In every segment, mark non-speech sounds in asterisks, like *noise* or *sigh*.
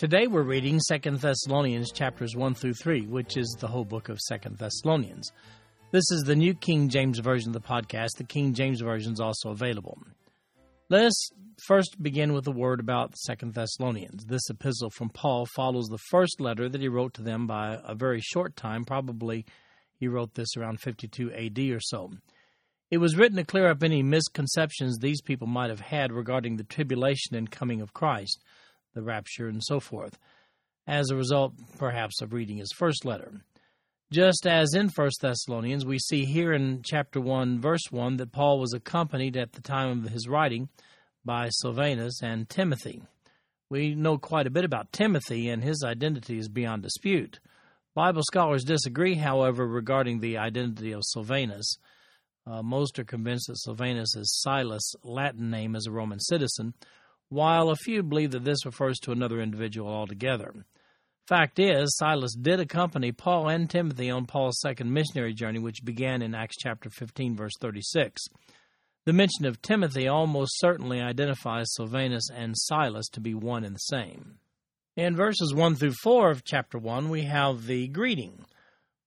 Today we're reading 2 Thessalonians chapters 1 through 3, which is the whole book of 2 Thessalonians. This is the New King James Version of the podcast. The King James Version is also available. Let us first begin with a word about 2 Thessalonians. This epistle from Paul follows the first letter that he wrote to them by a very short time. Probably he wrote this around 52 AD or so. It was written to clear up any misconceptions these people might have had regarding the tribulation and coming of Christ, the rapture, and so forth, as a result, perhaps, of reading his first letter. Just as in 1 Thessalonians, we see here in chapter 1, verse 1, that Paul was accompanied at the time of his writing by Silvanus and Timothy. We know quite a bit about Timothy, and his identity is beyond dispute. Bible scholars disagree, however, regarding the identity of Silvanus. Uh, most are convinced that Silvanus is Silas' Latin name as a Roman citizen, while a few believe that this refers to another individual altogether. Fact is, Silas did accompany Paul and Timothy on Paul's second missionary journey, which began in Acts chapter 15, verse 36. The mention of Timothy almost certainly identifies Silvanus and Silas to be one and the same. In verses 1 through 4 of chapter 1, we have the greeting.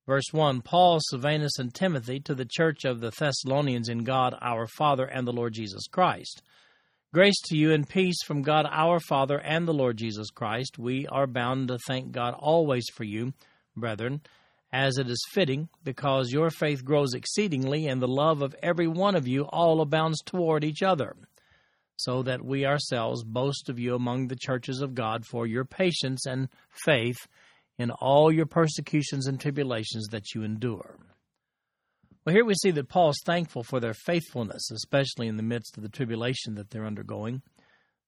Verse 1 Paul, Silvanus, and Timothy to the church of the Thessalonians in God our Father and the Lord Jesus Christ. Grace to you and peace from God our Father and the Lord Jesus Christ. We are bound to thank God always for you, brethren, as it is fitting, because your faith grows exceedingly, and the love of every one of you all abounds toward each other, so that we ourselves boast of you among the churches of God for your patience and faith in all your persecutions and tribulations that you endure. Well, here we see that Paul's thankful for their faithfulness, especially in the midst of the tribulation that they're undergoing.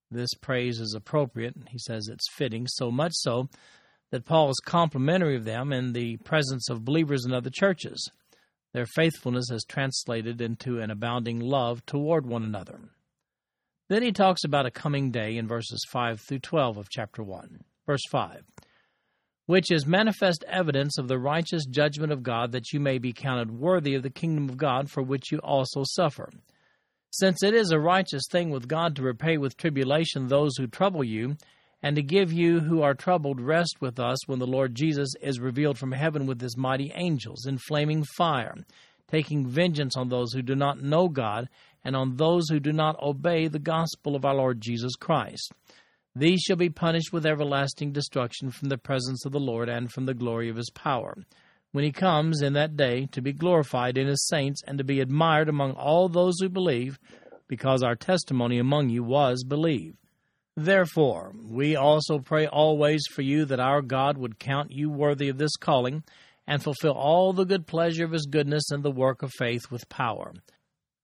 This praise is appropriate. He says it's fitting, so much so that Paul is complimentary of them in the presence of believers in other churches. Their faithfulness is translated into an abounding love toward one another. Then he talks about a coming day in verses 5 through 12 of chapter 1. Verse 5 which is manifest evidence of the righteous judgment of God, that you may be counted worthy of the kingdom of God, for which you also suffer. Since it is a righteous thing with God to repay with tribulation those who trouble you, and to give you who are troubled rest with us when the Lord Jesus is revealed from heaven with his mighty angels in flaming fire, taking vengeance on those who do not know God, and on those who do not obey the gospel of our Lord Jesus Christ these shall be punished with everlasting destruction from the presence of the Lord and from the glory of his power, when he comes in that day to be glorified in his saints and to be admired among all those who believe, because our testimony among you was believed. Therefore, we also pray always for you that our God would count you worthy of this calling, and fulfill all the good pleasure of his goodness and the work of faith with power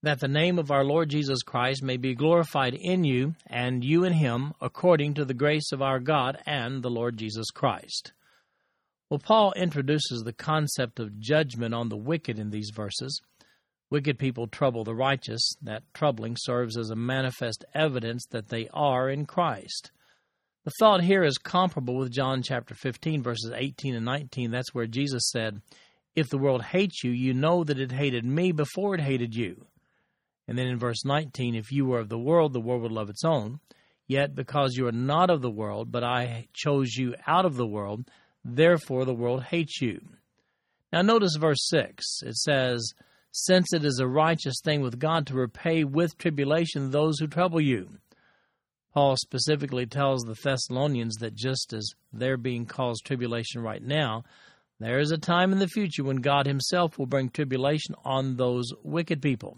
that the name of our Lord Jesus Christ may be glorified in you and you in him, according to the grace of our God and the Lord Jesus Christ. Well, Paul introduces the concept of judgment on the wicked in these verses. Wicked people trouble the righteous. That troubling serves as a manifest evidence that they are in Christ. The thought here is comparable with John chapter 15, verses 18 and 19. That's where Jesus said, If the world hates you, you know that it hated me before it hated you. And then in verse 19, if you were of the world, the world would love its own. Yet because you are not of the world, but I chose you out of the world, therefore the world hates you. Now notice verse 6. It says, Since it is a righteous thing with God to repay with tribulation those who trouble you. Paul specifically tells the Thessalonians that just as they're being caused tribulation right now, there is a time in the future when God Himself will bring tribulation on those wicked people.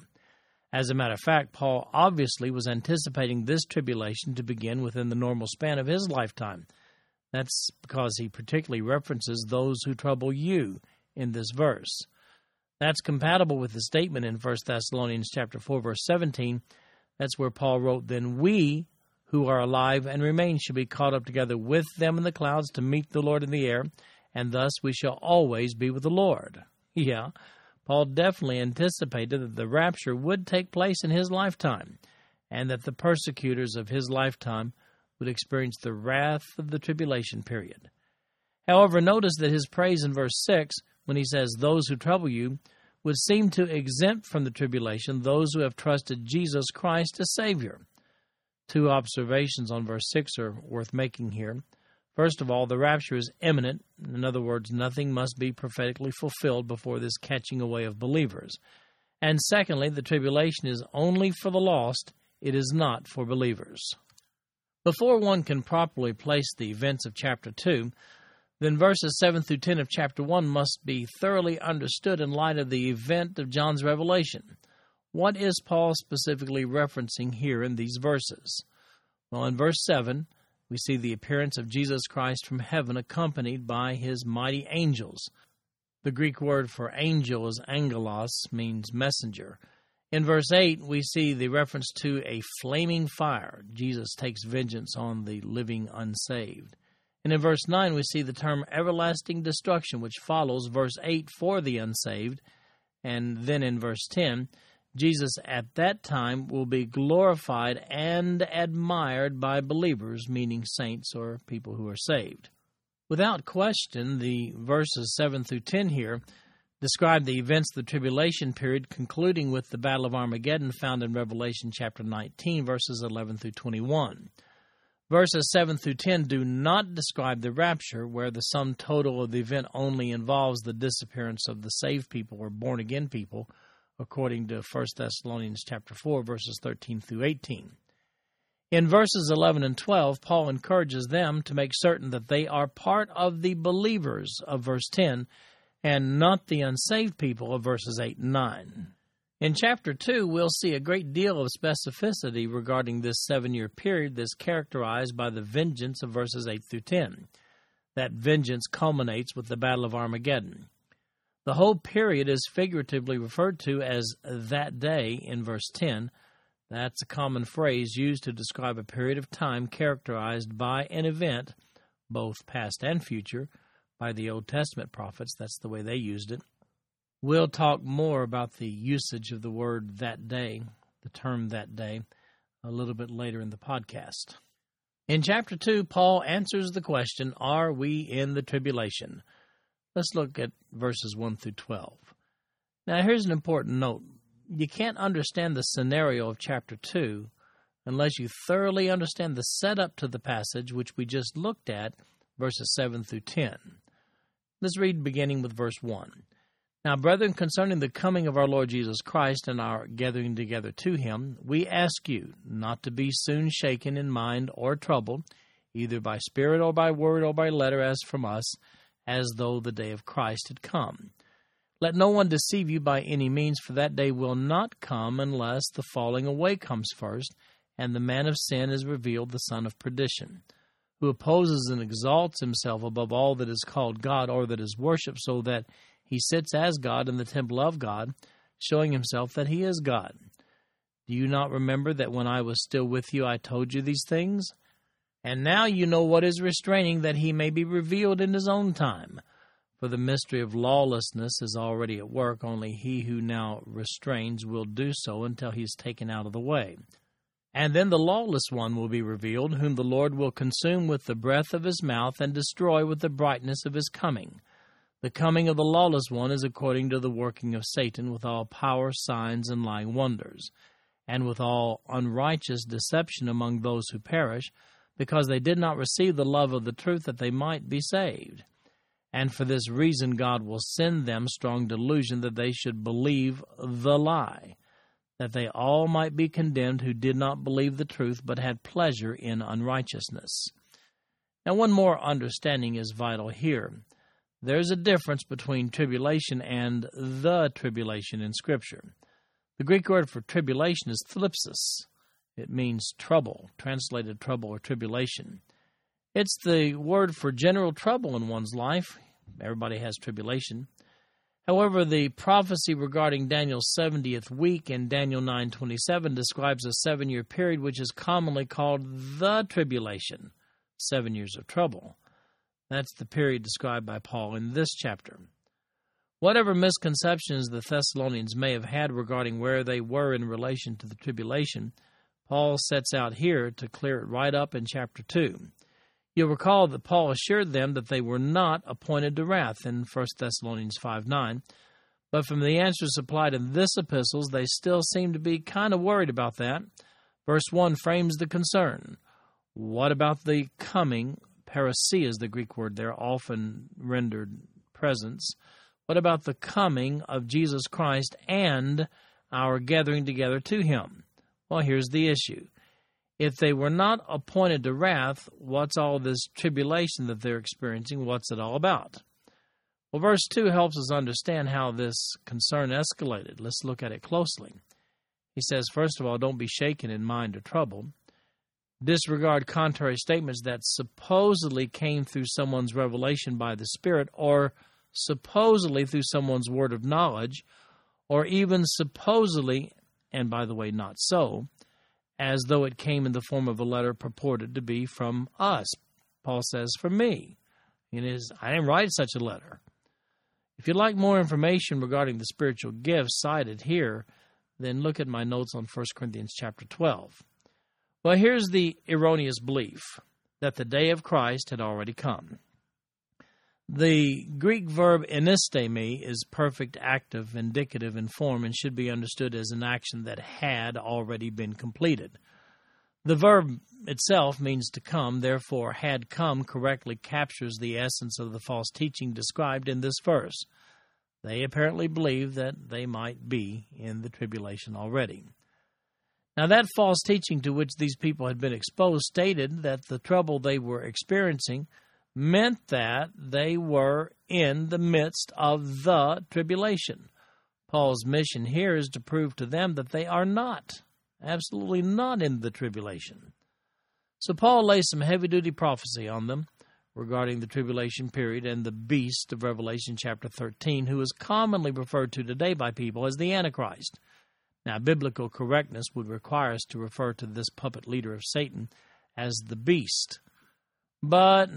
As a matter of fact, Paul obviously was anticipating this tribulation to begin within the normal span of his lifetime. That's because he particularly references those who trouble you in this verse. That's compatible with the statement in 1 Thessalonians chapter 4 verse 17. That's where Paul wrote, "Then we who are alive and remain shall be caught up together with them in the clouds to meet the Lord in the air, and thus we shall always be with the Lord. *laughs* Yeah, Paul definitely anticipated that the rapture would take place in his lifetime, and that the persecutors of his lifetime would experience the wrath of the tribulation period. However, notice that his praise in verse 6, when he says, Those who trouble you, would seem to exempt from the tribulation those who have trusted Jesus Christ as Savior. Two observations on verse 6 are worth making here. First of all, the rapture is imminent. In other words, nothing must be prophetically fulfilled before this catching away of believers. And secondly, the tribulation is only for the lost, it is not for believers. Before one can properly place the events of chapter 2, then verses 7 through 10 of chapter 1 must be thoroughly understood in light of the event of John's revelation. What is Paul specifically referencing here in these verses? Well, in verse 7, we see the appearance of Jesus Christ from heaven accompanied by his mighty angels. The Greek word for angel is angelos, means messenger. In verse 8, we see the reference to a flaming fire. Jesus takes vengeance on the living unsaved. And in verse 9, we see the term everlasting destruction, which follows verse 8 for the unsaved. And then in verse 10, Jesus at that time will be glorified and admired by believers, meaning saints or people who are saved. Without question, the verses 7 through 10 here describe the events of the tribulation period, concluding with the Battle of Armageddon found in Revelation chapter 19, verses 11 through 21. Verses 7 through 10 do not describe the rapture, where the sum total of the event only involves the disappearance of the saved people or born again people according to 1 Thessalonians chapter 4 verses 13 through 18. In verses 11 and 12, Paul encourages them to make certain that they are part of the believers of verse 10 and not the unsaved people of verses 8 and 9. In chapter 2, we'll see a great deal of specificity regarding this seven year period that's characterized by the vengeance of verses 8 through 10. That vengeance culminates with the Battle of Armageddon. The whole period is figuratively referred to as that day in verse 10. That's a common phrase used to describe a period of time characterized by an event, both past and future, by the Old Testament prophets. That's the way they used it. We'll talk more about the usage of the word that day, the term that day, a little bit later in the podcast. In chapter 2, Paul answers the question Are we in the tribulation? Let's look at verses 1 through 12. Now, here's an important note. You can't understand the scenario of chapter 2 unless you thoroughly understand the setup to the passage which we just looked at, verses 7 through 10. Let's read beginning with verse 1. Now, brethren, concerning the coming of our Lord Jesus Christ and our gathering together to him, we ask you not to be soon shaken in mind or troubled, either by spirit or by word or by letter as from us as though the day of Christ had come. Let no one deceive you by any means, for that day will not come unless the falling away comes first, and the man of sin is revealed, the son of perdition, who opposes and exalts himself above all that is called God or that is worshipped, so that he sits as God in the temple of God, showing himself that he is God. Do you not remember that when I was still with you I told you these things? And now you know what is restraining, that he may be revealed in his own time. For the mystery of lawlessness is already at work, only he who now restrains will do so until he is taken out of the way. And then the lawless one will be revealed, whom the Lord will consume with the breath of his mouth and destroy with the brightness of his coming. The coming of the lawless one is according to the working of Satan, with all power, signs, and lying wonders, and with all unrighteous deception among those who perish because they did not receive the love of the truth that they might be saved. And for this reason, God will send them strong delusion that they should believe the lie, that they all might be condemned who did not believe the truth but had pleasure in unrighteousness. Now, one more understanding is vital here. There's a difference between tribulation and the tribulation in Scripture. The Greek word for tribulation is thlipsis, it means trouble, translated trouble or tribulation. It's the word for general trouble in one's life. Everybody has tribulation. However, the prophecy regarding Daniel's 70th week in Daniel 9:27 describes a 7-year period which is commonly called the tribulation, 7 years of trouble. That's the period described by Paul in this chapter. Whatever misconceptions the Thessalonians may have had regarding where they were in relation to the tribulation, Paul sets out here to clear it right up in chapter 2. You'll recall that Paul assured them that they were not appointed to wrath in 1 Thessalonians 5 9. But from the answers supplied in this epistle, they still seem to be kind of worried about that. Verse 1 frames the concern. What about the coming? Parousia is the Greek word there, often rendered presence. What about the coming of Jesus Christ and our gathering together to him? Well, here's the issue if they were not appointed to wrath, what's all this tribulation that they're experiencing? What's it all about? Well, verse 2 helps us understand how this concern escalated. Let's look at it closely. He says, first of all, don't be shaken in mind or troubled. Disregard contrary statements that supposedly came through someone's revelation by the Spirit, or supposedly through someone's word of knowledge, or even supposedly, and by the way, not so, as though it came in the form of a letter purported to be from us. Paul says, from me. It is, I didn't write such a letter. If you'd like more information regarding the spiritual gifts cited here, then look at my notes on 1 Corinthians chapter 12. Well, here's the erroneous belief that the day of Christ had already come. The Greek verb enistemi is perfect active, indicative in form, and should be understood as an action that had already been completed. The verb itself means to come, therefore, had come correctly captures the essence of the false teaching described in this verse. They apparently believed that they might be in the tribulation already. Now, that false teaching to which these people had been exposed stated that the trouble they were experiencing meant that they were in the midst of the tribulation. Paul's mission here is to prove to them that they are not, absolutely not in the tribulation. So Paul lays some heavy duty prophecy on them regarding the tribulation period and the beast of Revelation chapter 13, who is commonly referred to today by people as the Antichrist. Now, biblical correctness would require us to refer to this puppet leader of Satan as the beast. But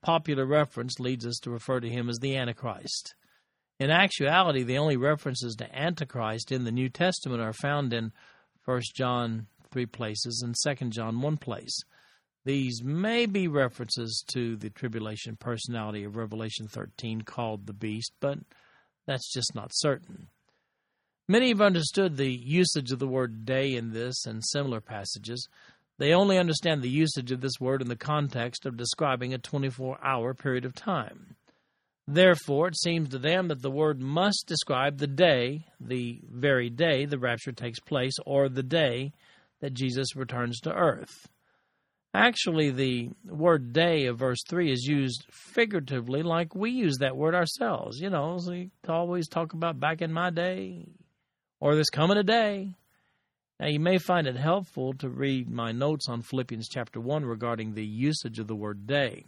popular reference leads us to refer to him as the Antichrist. In actuality, the only references to Antichrist in the New Testament are found in 1 John three places and 2 John one place. These may be references to the tribulation personality of Revelation 13 called the beast, but that's just not certain. Many have understood the usage of the word day in this and similar passages they only understand the usage of this word in the context of describing a 24 hour period of time. Therefore, it seems to them that the word must describe the day, the very day the rapture takes place, or the day that Jesus returns to earth. Actually, the word day of verse 3 is used figuratively like we use that word ourselves. You know, we always talk about back in my day, or there's coming a day. Now, you may find it helpful to read my notes on Philippians chapter 1 regarding the usage of the word day.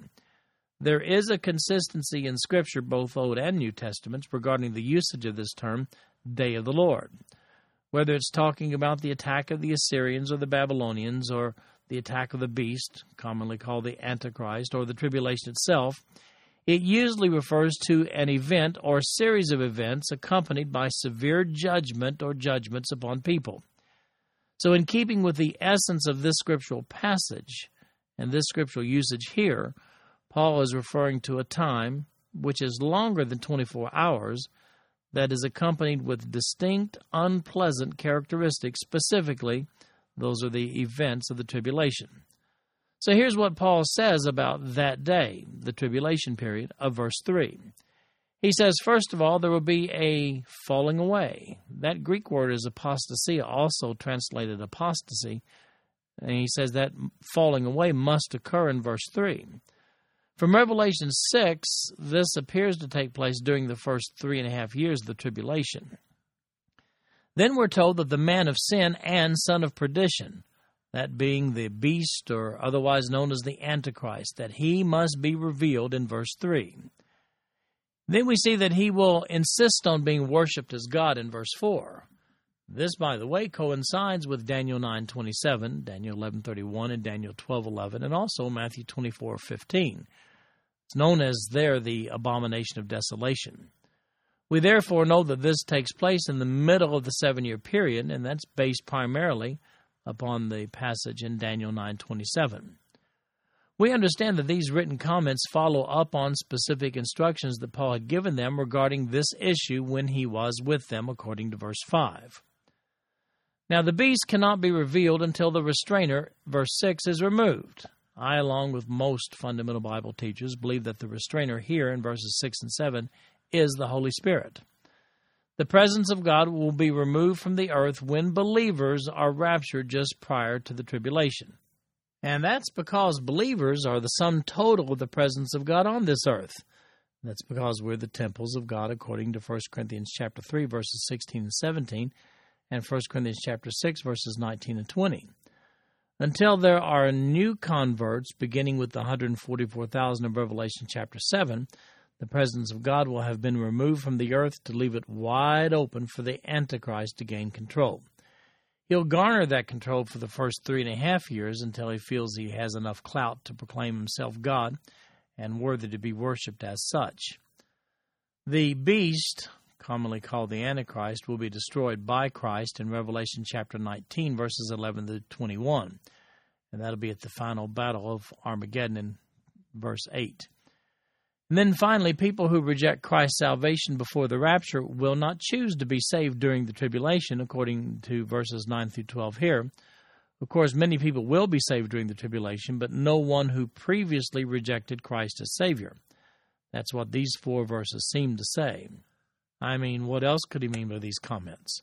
There is a consistency in Scripture, both Old and New Testaments, regarding the usage of this term, day of the Lord. Whether it's talking about the attack of the Assyrians or the Babylonians, or the attack of the beast, commonly called the Antichrist, or the tribulation itself, it usually refers to an event or series of events accompanied by severe judgment or judgments upon people. So, in keeping with the essence of this scriptural passage and this scriptural usage here, Paul is referring to a time which is longer than 24 hours that is accompanied with distinct unpleasant characteristics. Specifically, those are the events of the tribulation. So here's what Paul says about that day, the tribulation period, of verse 3. He says, first of all, there will be a falling away. That Greek word is apostasia, also translated apostasy. And he says that falling away must occur in verse 3. From Revelation 6, this appears to take place during the first three and a half years of the tribulation. Then we're told that the man of sin and son of perdition, that being the beast or otherwise known as the Antichrist, that he must be revealed in verse 3. Then we see that he will insist on being worshipped as God in verse 4. This, by the way, coincides with Daniel 9:27, Daniel 11:31, and Daniel 12:11, and also Matthew 24:15. It's known as there the abomination of desolation. We therefore know that this takes place in the middle of the seven-year period, and that's based primarily upon the passage in Daniel 9:27. We understand that these written comments follow up on specific instructions that Paul had given them regarding this issue when he was with them, according to verse 5. Now, the beast cannot be revealed until the restrainer, verse 6, is removed. I, along with most fundamental Bible teachers, believe that the restrainer here in verses 6 and 7 is the Holy Spirit. The presence of God will be removed from the earth when believers are raptured just prior to the tribulation. And that's because believers are the sum total of the presence of God on this earth. That's because we're the temples of God according to 1 Corinthians chapter 3 verses 16 and 17 and 1 Corinthians chapter 6 verses 19 and 20. Until there are new converts beginning with the 144,000 of Revelation chapter 7, the presence of God will have been removed from the earth to leave it wide open for the Antichrist to gain control. He'll garner that control for the first three and a half years until he feels he has enough clout to proclaim himself God and worthy to be worshipped as such. The beast, commonly called the Antichrist, will be destroyed by Christ in Revelation chapter 19, verses 11 to 21. And that'll be at the final battle of Armageddon in verse 8. And then finally, people who reject Christ's salvation before the rapture will not choose to be saved during the tribulation, according to verses 9 through 12 here. Of course, many people will be saved during the tribulation, but no one who previously rejected Christ as Savior. That's what these four verses seem to say. I mean, what else could he mean by these comments?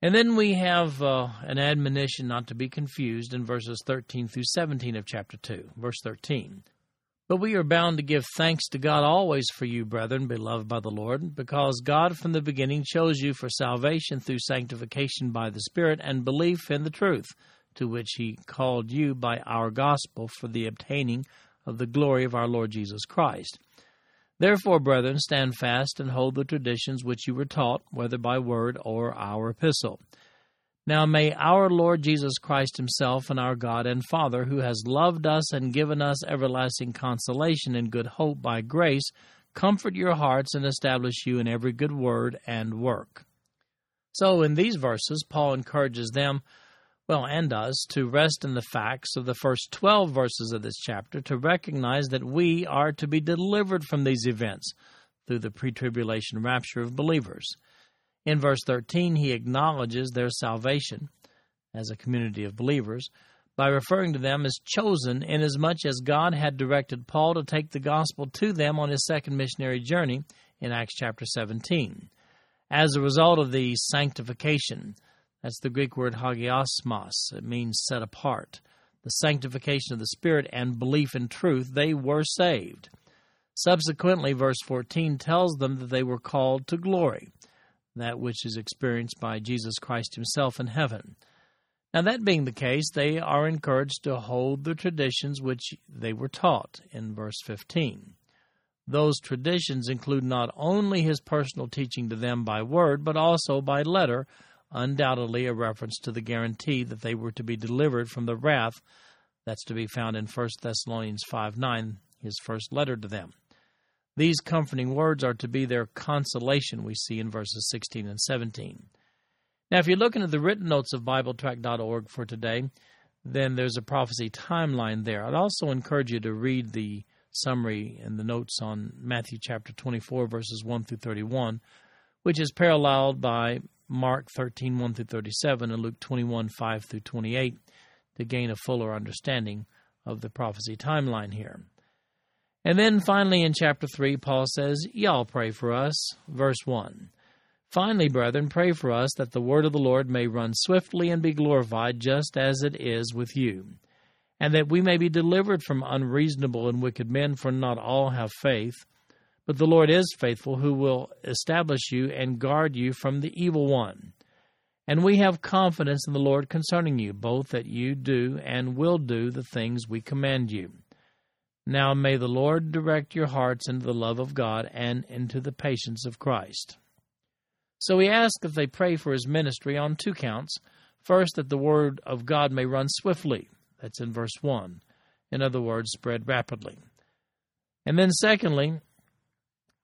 And then we have uh, an admonition not to be confused in verses 13 through 17 of chapter 2. Verse 13. But we are bound to give thanks to God always for you, brethren, beloved by the Lord, because God from the beginning chose you for salvation through sanctification by the Spirit and belief in the truth, to which He called you by our gospel for the obtaining of the glory of our Lord Jesus Christ. Therefore, brethren, stand fast and hold the traditions which you were taught, whether by word or our epistle. Now may our Lord Jesus Christ Himself and our God and Father, who has loved us and given us everlasting consolation and good hope by grace, comfort your hearts and establish you in every good word and work. So, in these verses, Paul encourages them, well, and us, to rest in the facts of the first 12 verses of this chapter, to recognize that we are to be delivered from these events through the pre tribulation rapture of believers. In verse 13, he acknowledges their salvation as a community of believers by referring to them as chosen, inasmuch as God had directed Paul to take the gospel to them on his second missionary journey in Acts chapter 17. As a result of the sanctification, that's the Greek word hagiasmos, it means set apart, the sanctification of the Spirit and belief in truth, they were saved. Subsequently, verse 14 tells them that they were called to glory that which is experienced by Jesus Christ Himself in heaven. Now, that being the case, they are encouraged to hold the traditions which they were taught in verse 15. Those traditions include not only his personal teaching to them by word, but also by letter, undoubtedly a reference to the guarantee that they were to be delivered from the wrath that's to be found in 1 Thessalonians 5 9, his first letter to them. These comforting words are to be their consolation, we see in verses 16 and 17. Now, if you're looking at the written notes of BibleTrack.org for today, then there's a prophecy timeline there. I'd also encourage you to read the summary and the notes on Matthew chapter 24, verses 1 through 31, which is paralleled by Mark 13, 1 through 37, and Luke 21, 5 through 28, to gain a fuller understanding of the prophecy timeline here. And then finally in chapter 3, Paul says, Y'all pray for us. Verse 1. Finally, brethren, pray for us that the word of the Lord may run swiftly and be glorified, just as it is with you, and that we may be delivered from unreasonable and wicked men, for not all have faith. But the Lord is faithful, who will establish you and guard you from the evil one. And we have confidence in the Lord concerning you, both that you do and will do the things we command you. Now may the Lord direct your hearts into the love of God and into the patience of Christ. So he asks if they pray for his ministry on two counts. First, that the word of God may run swiftly. That's in verse 1. In other words, spread rapidly. And then, secondly,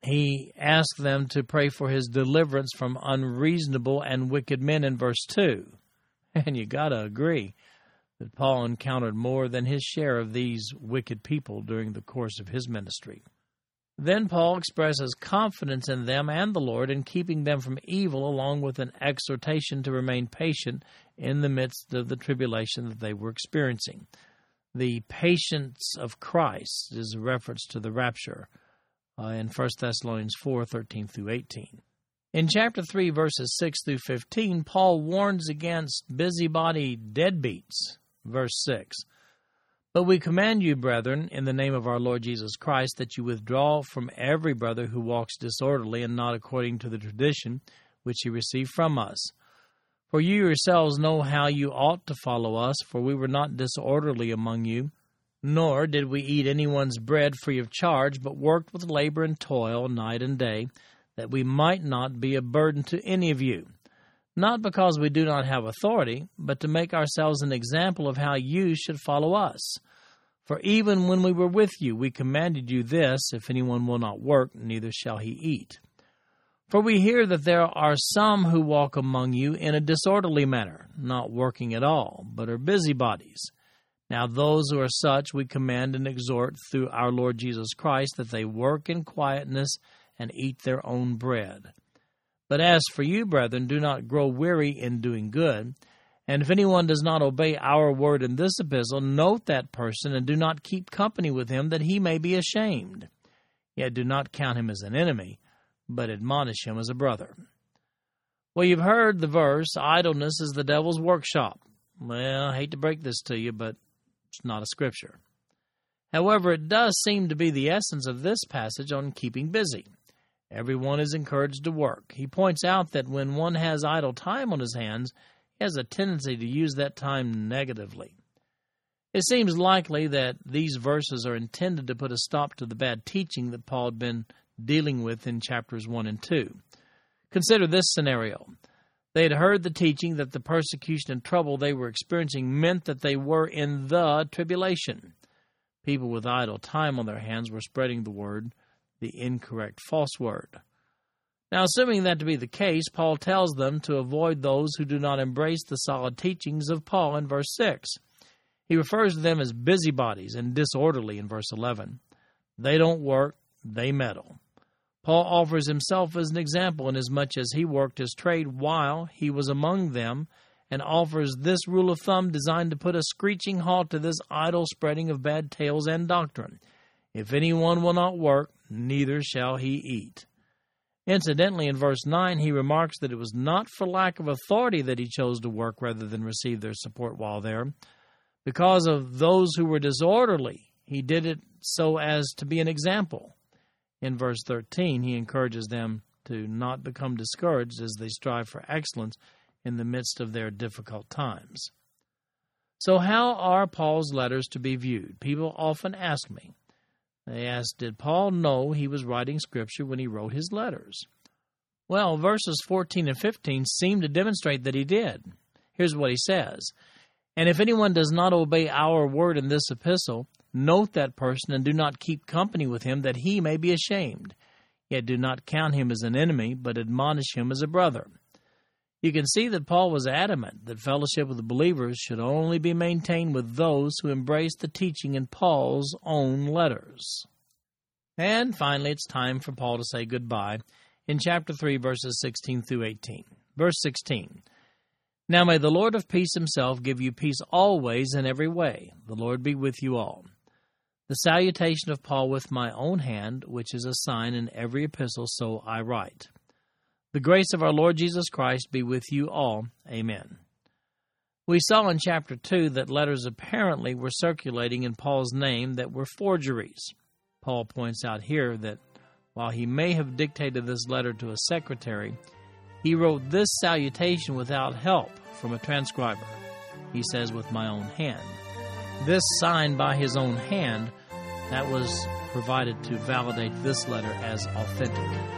he asks them to pray for his deliverance from unreasonable and wicked men in verse 2. *laughs* And you got to agree that Paul encountered more than his share of these wicked people during the course of his ministry. Then Paul expresses confidence in them and the Lord in keeping them from evil, along with an exhortation to remain patient in the midst of the tribulation that they were experiencing. The patience of Christ is a reference to the rapture uh, in 1 Thessalonians 4 13 through 18. In chapter 3, verses 6 through 15, Paul warns against busybody deadbeats. Verse 6 but we command you, brethren, in the name of our Lord Jesus Christ, that you withdraw from every brother who walks disorderly and not according to the tradition which he received from us. For you yourselves know how you ought to follow us, for we were not disorderly among you, nor did we eat anyone's bread free of charge, but worked with labor and toil night and day, that we might not be a burden to any of you. Not because we do not have authority, but to make ourselves an example of how you should follow us. For even when we were with you, we commanded you this if anyone will not work, neither shall he eat. For we hear that there are some who walk among you in a disorderly manner, not working at all, but are busybodies. Now, those who are such we command and exhort through our Lord Jesus Christ that they work in quietness and eat their own bread. But as for you, brethren, do not grow weary in doing good. And if anyone does not obey our word in this epistle, note that person and do not keep company with him, that he may be ashamed. Yet do not count him as an enemy, but admonish him as a brother. Well, you've heard the verse, idleness is the devil's workshop. Well, I hate to break this to you, but it's not a scripture. However, it does seem to be the essence of this passage on keeping busy. Everyone is encouraged to work. He points out that when one has idle time on his hands, he has a tendency to use that time negatively. It seems likely that these verses are intended to put a stop to the bad teaching that Paul had been dealing with in chapters 1 and 2. Consider this scenario. They had heard the teaching that the persecution and trouble they were experiencing meant that they were in the tribulation. People with idle time on their hands were spreading the word, the incorrect false word. Now, assuming that to be the case, Paul tells them to avoid those who do not embrace the solid teachings of Paul in verse 6. He refers to them as busybodies and disorderly in verse 11. They don't work, they meddle. Paul offers himself as an example inasmuch as he worked his trade while he was among them and offers this rule of thumb designed to put a screeching halt to this idle spreading of bad tales and doctrine. If anyone will not work, neither shall he eat. Incidentally, in verse 9, he remarks that it was not for lack of authority that he chose to work rather than receive their support while there. Because of those who were disorderly, he did it so as to be an example. In verse 13, he encourages them to not become discouraged as they strive for excellence in the midst of their difficult times. So, how are Paul's letters to be viewed? People often ask me. They asked, Did Paul know he was writing Scripture when he wrote his letters? Well, verses 14 and 15 seem to demonstrate that he did. Here's what he says And if anyone does not obey our word in this epistle, note that person and do not keep company with him, that he may be ashamed. Yet do not count him as an enemy, but admonish him as a brother. You can see that Paul was adamant that fellowship with the believers should only be maintained with those who embrace the teaching in Paul's own letters. And finally, it's time for Paul to say goodbye in chapter 3, verses 16 through 18. Verse 16 Now may the Lord of peace himself give you peace always in every way. The Lord be with you all. The salutation of Paul with my own hand, which is a sign in every epistle, so I write. The grace of our Lord Jesus Christ be with you all. Amen. We saw in chapter 2 that letters apparently were circulating in Paul's name that were forgeries. Paul points out here that while he may have dictated this letter to a secretary, he wrote this salutation without help from a transcriber. He says, with my own hand. This signed by his own hand That was provided to validate this letter as authentic.